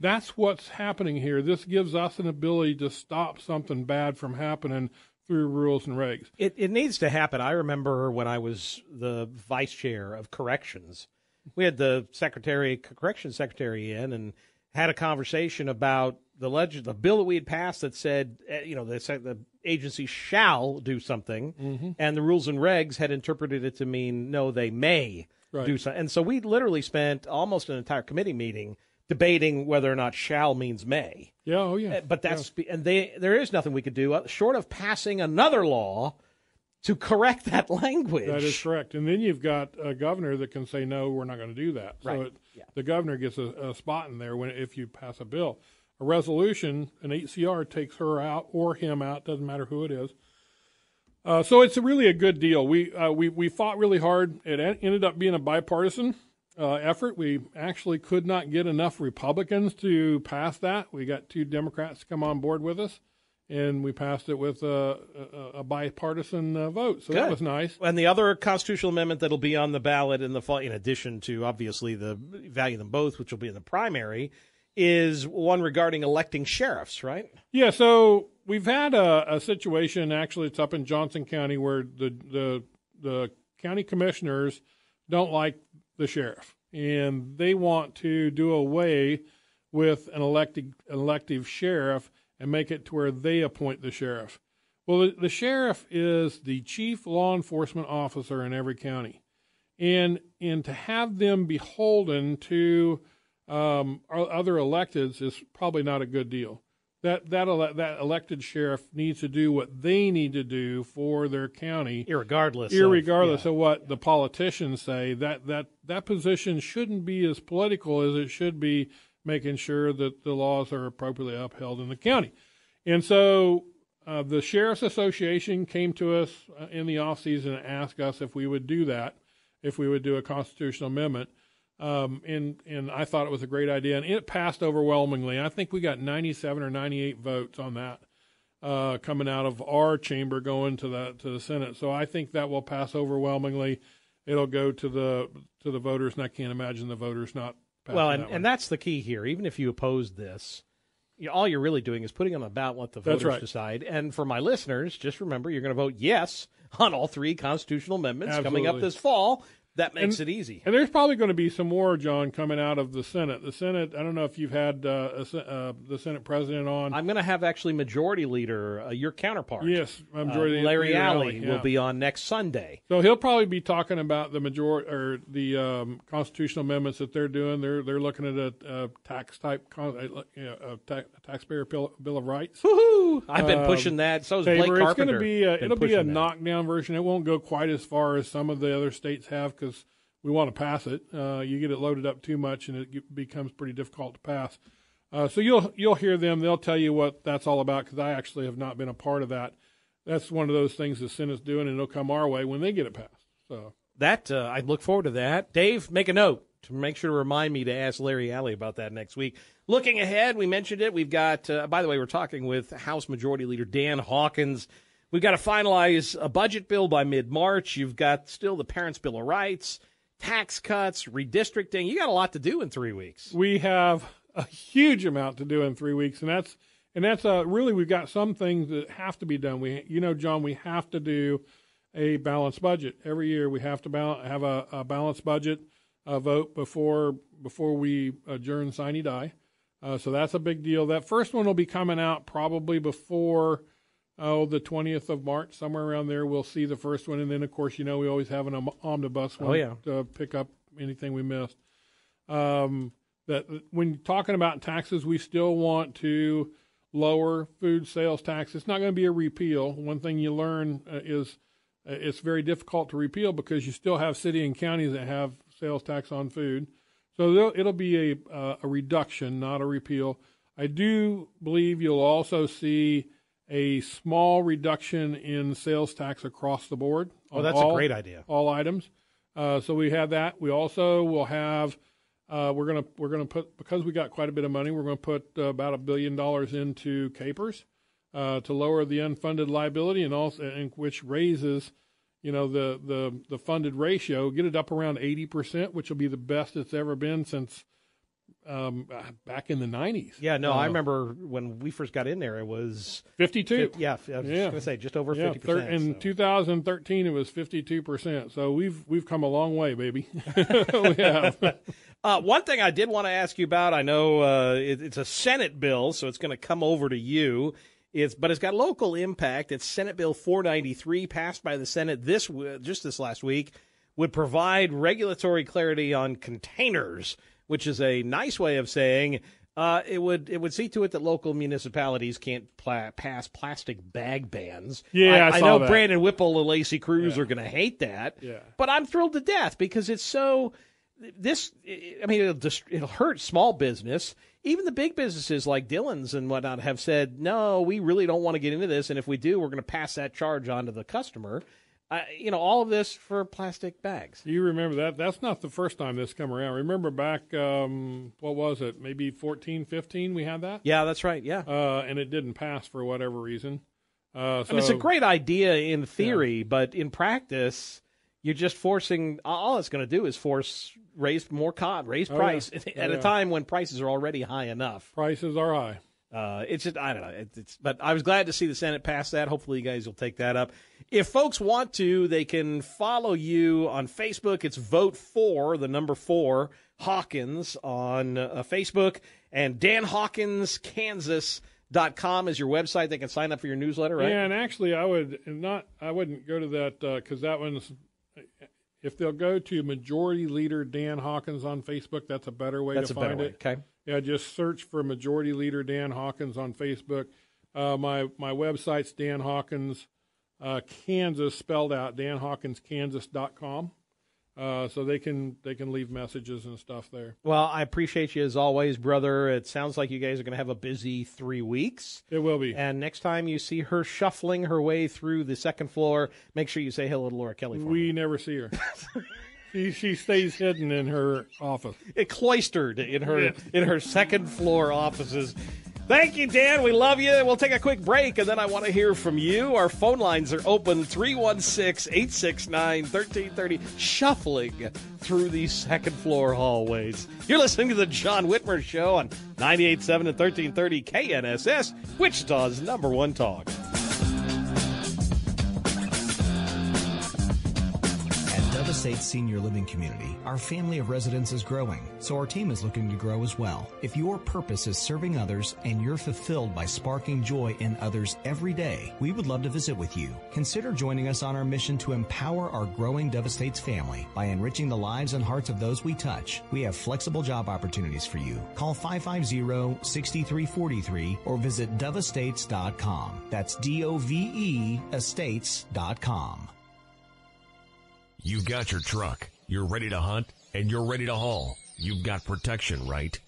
That's what's happening here. This gives us an ability to stop something bad from happening through rules and regs. It, it needs to happen. I remember when I was the vice chair of corrections, we had the secretary, corrections secretary in, and had a conversation about the leg- the bill that we had passed that said, eh, you know, the, the agency shall do something, Mhm. and the rules and regs had interpreted it to mean no, they may Right. do something. And so we literally spent almost an entire committee meeting debating whether or not shall means may. Yeah, oh yeah. Uh, But that's and they there is nothing we could do uh, short of passing another law to correct that language. That is correct. And then you've got a governor that can say, no, we're not going to do that. So Right. it, the governor gets a, a spot in there when if you pass a bill. A resolution, an HCR takes her out or him out, doesn't matter who it is. Uh, so it's really a good deal. We uh, we we fought really hard. It ended up being a bipartisan uh, effort. We actually could not get enough Republicans to pass that. We got two Democrats to come on board with us, and we passed it with a, a, a bipartisan uh, vote. So that was nice. And the other constitutional amendment that'll be on the ballot in the fall, in addition to obviously the value them both, which will be in the primary, is one regarding electing sheriffs, right? Yeah, so we've had a, a situation. Actually, it's up in Johnson County where the the the county commissioners don't like the sheriff, and they want to do away with an elected elective sheriff and make it to where they appoint the sheriff. Well, the, the sheriff is the chief law enforcement officer in every county, and and to have them beholden to um, other electeds is probably not a good deal. That that ele- that elected sheriff needs to do what they need to do for their county, irregardless, of- irregardless of, what the politicians say. That that that position shouldn't be as political as it should be making sure that the laws are appropriately upheld in the county. And so uh, the sheriff's association came to us uh, in the off season and asked us if we would do that, if we would do a constitutional amendment. Um, and and I thought it was a great idea, and it passed overwhelmingly. I think we got 97 or 98 votes on that uh, coming out of our chamber going to the to the Senate. So I think that will pass overwhelmingly. It'll go to the to the voters, and I can't imagine the voters not. Well, and, that and that's the key here. Even if you oppose this, you, all you're really doing is putting on the ballot what the That's voters right. decide. And for my listeners, just remember you're going to vote yes on all three constitutional amendments coming up Absolutely. this fall. That makes And- it easy. And there's probably going to be some more, John, coming out of the Senate. The Senate. I don't know if you've had uh, a, uh, the Senate president on. I'm going to have actually Majority Leader, uh, your counterpart. Yes, uh, Majority Larry Leader Alley Alley, will yeah. be on next Sunday. So he'll probably be talking about the major or the um, constitutional amendments that they're doing. They're they're looking at a, a tax type, con- uh, you know, a ta- taxpayer bill, bill of rights. Woohoo! I've been Um, pushing that. So is. Blake It's going to be a, it'll be a that. knockdown version. It won't go quite as far as some of the other states have because we want to pass it. Uh, you get it loaded up too much, and it becomes pretty difficult to pass. Uh, so you'll you'll hear them. They'll tell you what that's all about because I actually have not been a part of that. That's one of those things the Senate's doing, and it'll come our way when they get it passed. So That uh, I look forward to that. Dave, make a note to make sure to remind me to ask Larry Alley about that next week. Looking ahead, we mentioned it. We've got. Uh, by the way, we're talking with House Majority Leader Dan Hawkins. We've got to finalize a budget bill by mid March. You've got still the Parents' Bill of Rights, tax cuts, redistricting. You got a lot to do in three weeks. we have a huge amount to do in three weeks, and that's and that's uh, really we've got some things that have to be done. We, you know, John, we have to do a balanced budget every year. We have to have a, a balanced budget uh, vote before before we adjourn sine die. Uh, so that's a big deal. That first one will be coming out probably before oh the twentieth of March, somewhere around there. We'll see the first one, and then of course you know we always have an omnibus one Oh, yeah. to pick up anything we missed. Um, that when talking about taxes, we still want to lower food sales tax. It's not going to be a repeal. One thing you learn uh, is uh, it's very difficult to repeal because you still have city and counties that have sales tax on food. So it'll be a uh, a reduction, not a repeal. I do believe you'll also see a small reduction in sales tax across the board. Oh, that's a great idea. All items. Uh, so we have that. We also will have. Uh, we're gonna we're gonna put because we got quite a bit of money. We're gonna put uh, about a billion dollars into KPERS uh, to lower the unfunded liability and also and which raises, you know, the the the funded ratio, get it up around eighty percent, which will be the best it's ever been since um, uh, back in the nineties. Yeah, no, I remember when we first got in there, it was 52. Yeah, I was yeah. going to say just over Yeah, fifty thir- percent. In 2013, it was 52 percent. So we've we've come a long way, baby. we have. Uh, one thing I did want to ask you about, I know uh, it, it's a Senate bill, so it's going to come over to you. It's but it's got local impact. It's Senate Bill 493, passed by the Senate this w- just this last week, would provide regulatory clarity on containers, which is a nice way of saying uh, it would it would see to it that local municipalities can't pla- pass plastic bag bans. Yeah, I I, saw know that. Brandon Whipple and Lacey Cruse are going to hate that. Yeah. But I'm thrilled to death because it's so this, I mean, it'll, just, it'll hurt small business. Even the big businesses like Dillon's and whatnot have said, no, we really don't want to get into this. And if we do, we're going to pass that charge on to the customer. Uh, you know, all of this for plastic bags. You remember that? That's not the first time this come around. Remember back, um, what was it? Maybe 14, 15 we had that? Yeah, that's right. Yeah. Uh, and it didn't pass for whatever reason. Uh, so, I mean, it's a great idea in theory, yeah. but in practice, you're just forcing. All it's going to do is force raise more cost, raise price oh, yeah. at oh, a yeah. time when prices are already high enough. Prices are high. Uh, it's just I don't know. It, it's but I was glad to see the Senate pass that. Hopefully, you guys will take that up. If folks want to, they can follow you on Facebook. It's vote for the number four Hawkins on uh, Facebook and Dan Hawkins Kansas dot com is your website. They can sign up for your newsletter, right? Yeah, and actually, I would not. I wouldn't go to that because uh, that one's. If they'll go to Majority Leader Dan Hawkins on Facebook, that's a better way that's to find it. Way. Okay. Yeah, just search for Majority Leader Dan Hawkins on Facebook. Uh, my my website's Dan Hawkins uh, Kansas spelled out danhawkinskansas.com. Uh, so they can they can leave messages and stuff there. Well, I appreciate you as always, brother. It sounds like you guys are going to have a busy three weeks. It will be. And next time you see her shuffling her way through the second floor, make sure you say hello to Laura Kelly. For We me. never see her. She, she stays hidden in her office. It cloistered in her yeah. in her second floor offices. Thank you, Dan. We love you. We'll take a quick break, and then I want to hear from you. Our phone lines are open 316 869 1330, shuffling through these second floor hallways. You're listening to The John Whitmer Show on 98.7 and 1330 KNSS, Wichita's number one talk. Dove Estates Senior Living Community, our family of residents is growing, so our team is looking to grow as well. If your purpose is serving others and you're fulfilled by sparking joy in others every day, we would love to visit with you. Consider joining us on our mission to empower our growing Dove Estates family by enriching the lives and hearts of those we touch. We have flexible job opportunities for you. Call 550-6343 or visit doveestates.com. That's D-O-V-E estates.com. You've got your truck. You're ready to hunt and you're ready to haul. You've got protection, right?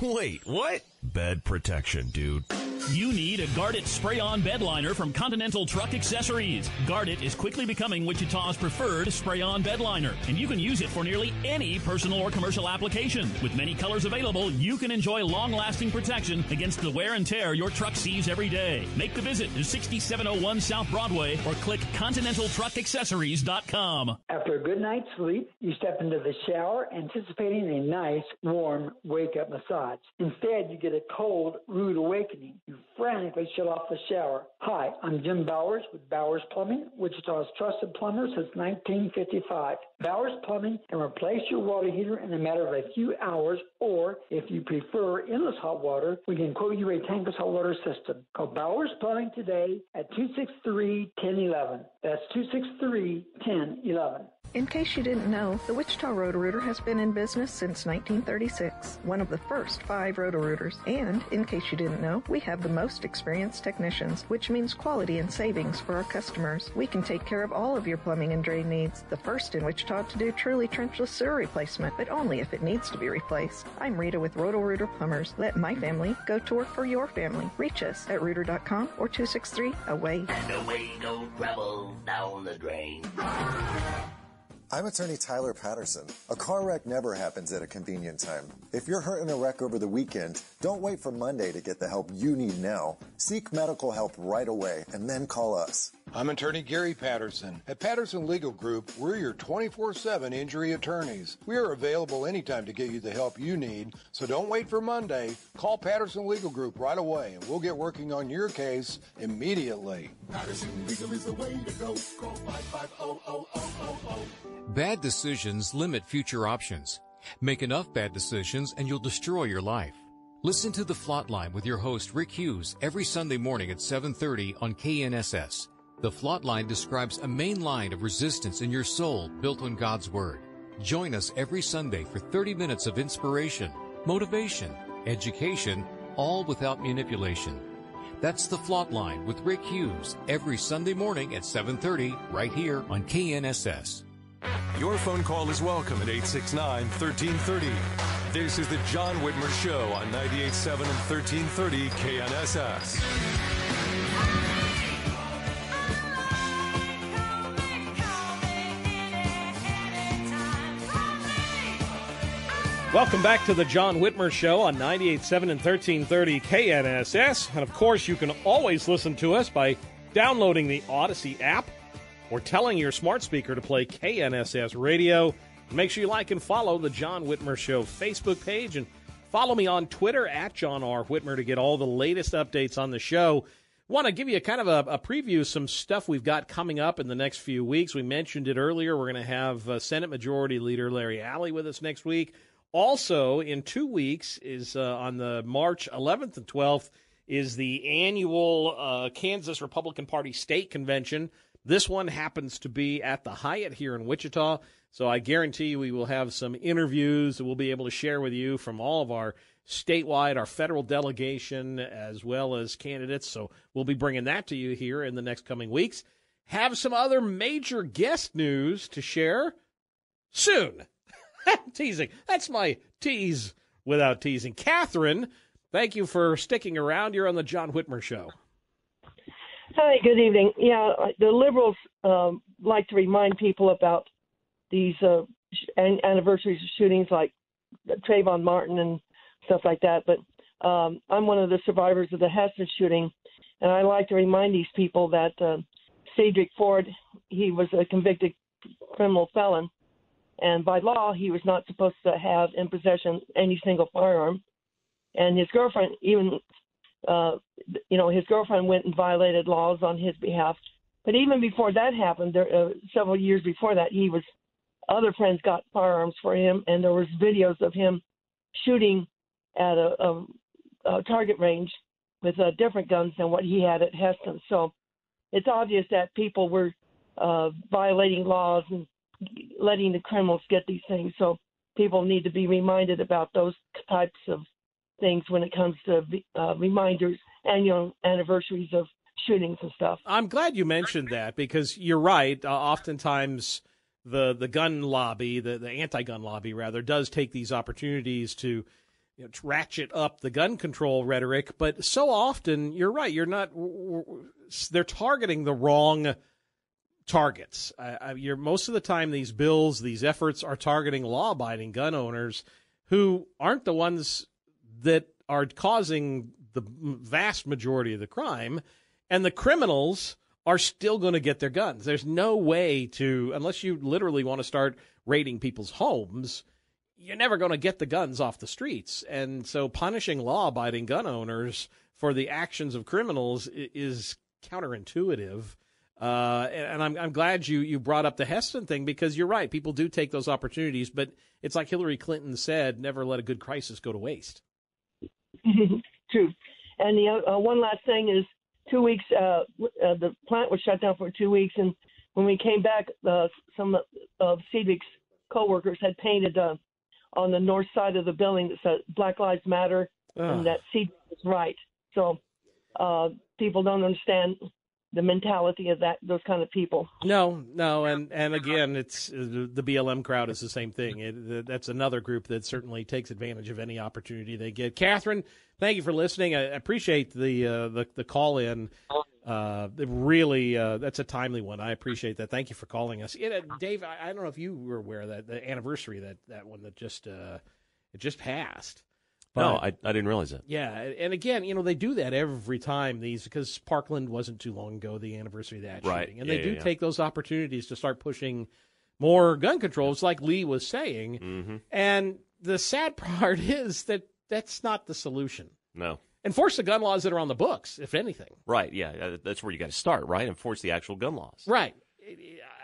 Wait, what? Bed protection, dude. You need a Guardit spray-on bed liner from Continental Truck Accessories. Guardit is quickly becoming Wichita's preferred spray-on bed liner, and you can use it for nearly any personal or commercial application. With many colors available, you can enjoy long-lasting protection against the wear and tear your truck sees every day. Make the visit to 6701 South Broadway or click ContinentalTruckAccessories.com. After a good night's sleep, you step into the shower anticipating a nice, warm wake-up massage. Instead, you get a cold, rude awakening. You frantically shut off the shower. Hi, I'm Jim Bowers with Bowers Plumbing, Wichita's trusted plumber since 1955. Bowers Plumbing can replace your water heater in a matter of a few hours, or if you prefer endless hot water, we can quote you a tankless hot water system. Call Bowers Plumbing today at 263 1011. That's 263 1011. In case you didn't know, the Wichita Roto-Rooter has been in business since 1936, one of the first five Roto-Rooters. And, in case you didn't know, we have the most experienced technicians, which means quality and savings for our customers. We can take care of all of your plumbing and drain needs, the first in Wichita to do truly trenchless sewer replacement, but only if it needs to be replaced. I'm Rita with Roto-Rooter Plumbers. Let my family go to work for your family. Reach us at rooter.com or 263-AWAY. And away go gravel down the drain. I'm attorney Tyler Patterson. A car wreck never happens at a convenient time. If you're hurt in a wreck over the weekend, don't wait for Monday to get the help you need now. Seek medical help right away and then call us. I'm attorney Gary Patterson. At Patterson Legal Group, we're your 24 7 injury attorneys. We are available anytime to get you the help you need, so don't wait for Monday. Call Patterson Legal Group right away and we'll get working on your case immediately. Patterson Legal is the way to go. Call 550 Bad decisions limit future options. Make enough bad decisions and you'll destroy your life. Listen to The Flot Line with your host Rick Hughes every Sunday morning at 7:30 on KNSS. The Flot Line describes a main line of resistance in your soul built on God's Word. Join us every Sunday for 30 minutes of inspiration, motivation, education, all without manipulation. That's The Flot Line with Rick Hughes every Sunday morning at 7:30 right here on KNSS. Your phone call is welcome at 869 1330. This is the John Whitmer Show on 98.7 and 1330 KNSS. Welcome back to the John Whitmer Show on 98.7 and 1330 KNSS. And of course, you can always listen to us by downloading the Audacy app or telling your smart speaker to play KNSS radio. Make sure you like and follow the John Whitmer Show Facebook page and follow me on Twitter at John R. Whitmer to get all the latest updates on the show. Want to give you a kind of a, a preview, some stuff we've got coming up in the next few weeks. We mentioned it earlier. We're going to have uh, Senate Majority Leader Larry Alley with us next week. Also, in two weeks is uh, on the March 11th and 12th is the annual uh, Kansas Republican Party state convention. This one happens to be at the Hyatt here in Wichita. So I guarantee you we will have some interviews that we'll be able to share with you from all of our statewide, our federal delegation, as well as candidates. So we'll be bringing that to you here in the next coming weeks. Have some other major guest news to share soon. teasing. That's my tease without teasing. Catherine, thank you for sticking around. You're on the John Whitmer Show. Hi, good evening. Yeah, the liberals um, like to remind people about these uh, an- anniversaries of shootings like Trayvon Martin and stuff like that. But um, I'm one of the survivors of the Hesston shooting, and I like to remind these people that uh, Cedric Ford, he was a convicted criminal felon, and by law he was not supposed to have in possession any single firearm. And his girlfriend even uh you know his girlfriend went and violated laws on his behalf. But even before that happened there uh, several years before that he was other friends got firearms for him and there was videos of him shooting at a, a, a target range with uh, different guns than what he had at Hesston. So it's obvious that people were uh violating laws and letting the criminals get these things. So people need to be reminded about those types of things when it comes to uh, reminders, annual anniversaries of shootings and stuff. I'm glad you mentioned that because you're right. Uh, oftentimes, the the gun lobby, the the anti-gun lobby rather, does take these opportunities to you know, ratchet up the gun control rhetoric. But so often, you're right. You're not. They're targeting the wrong targets. you're most of the time these bills, these efforts are targeting law-abiding gun owners who aren't the ones that are causing the vast majority of the crime, and the criminals are still going to get their guns. There's no way to, unless you literally want to start raiding people's homes, you're never going to get the guns off the streets. And so punishing law abiding gun owners for the actions of criminals is counterintuitive. Uh, and I'm, I'm glad you, you brought up the Hesston thing because you're right. People do take those opportunities, but it's like Hillary Clinton said never let a good crisis go to waste. True. And the uh, one last thing is two weeks, uh, uh, the plant was shut down for two weeks. And when we came back, uh, some of Cedric's coworkers had painted uh, on the north side of the building that said Black Lives Matter and that Cedric was right. So uh, people don't understand the mentality of that those kind of people. No, no, and and again, it's the BLM crowd is the same thing. It, that's another group that certainly takes advantage of any opportunity they get. Catherine, thank you for listening. I appreciate the uh, the, the call in. Uh, really, uh, that's a timely one. I appreciate that. Thank you for calling us, it, uh, Dave. I, I, don't know if you were aware that the anniversary that that one that just uh, it just passed. But, no, I, I didn't realize that. Yeah, and again, you know, they do that every time these because Parkland wasn't too long ago the anniversary of that right. shooting, and yeah, they do yeah, take those opportunities to start pushing more gun controls, like Lee was saying. Mm-hmm. And the sad part is that that's not the solution. No. Enforce the gun laws that are on the books, if anything. Right. Yeah, that's where you got to start. Right. Enforce the actual gun laws. Right.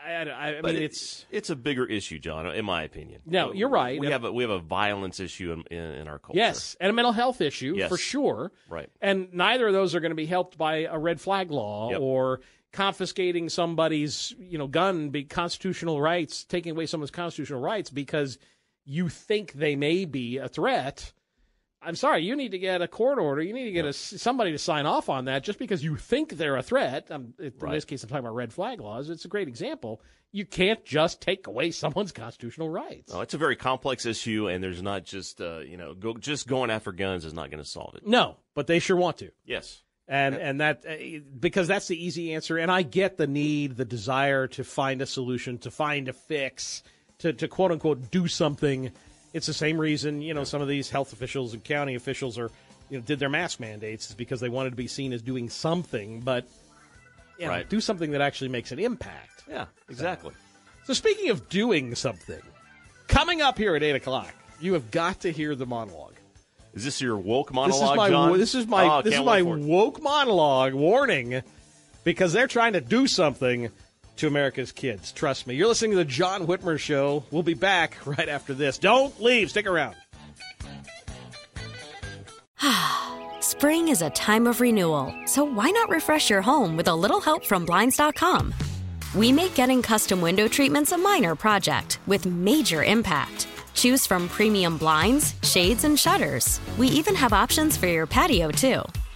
I, I, I mean, it, it's it's a bigger issue, John, in my opinion. No, you're right. We have a we have a violence issue in, in, in our culture. Yes, and a mental health issue yes. for sure. Right. And neither of those are going to be helped by a red flag law yep. or confiscating somebody's you know gun, be constitutional rights, taking away someone's constitutional rights because you think they may be a threat I'm sorry, you need to get a court order. You need to get a, somebody to sign off on that just because you think they're a threat. Um, in Right. this case, I'm talking about red flag laws. It's a great example. You can't just take away someone's constitutional rights. No, it's a very complex issue, and there's not just uh, you know go, just going after guns is not going to solve it. No, but they sure want to. Yes. And and that uh, because that's the easy answer. And I get the need, the desire to find a solution, to find a fix, to to quote unquote do something. It's the same reason you know some of these health officials and county officials are you know did their mask mandates is because they wanted to be seen as doing something, but you know, Right. do something that actually makes an impact. Yeah, exactly. So speaking of doing something, coming up here at eight o'clock, you have got to hear the monologue. Is this your woke monologue, This is my John? this is my Oh, this is my wait for it. woke monologue warning because they're trying to do something to America's kids. Trust me. You're listening to the John Whitmer show. We'll be back right after this. Don't leave. Stick around. Spring is a time of renewal, so why not refresh your home with a little help from Blinds.com? We make getting custom window treatments a minor project with major impact. Choose from premium blinds, shades, and shutters. We even have options for your patio, too.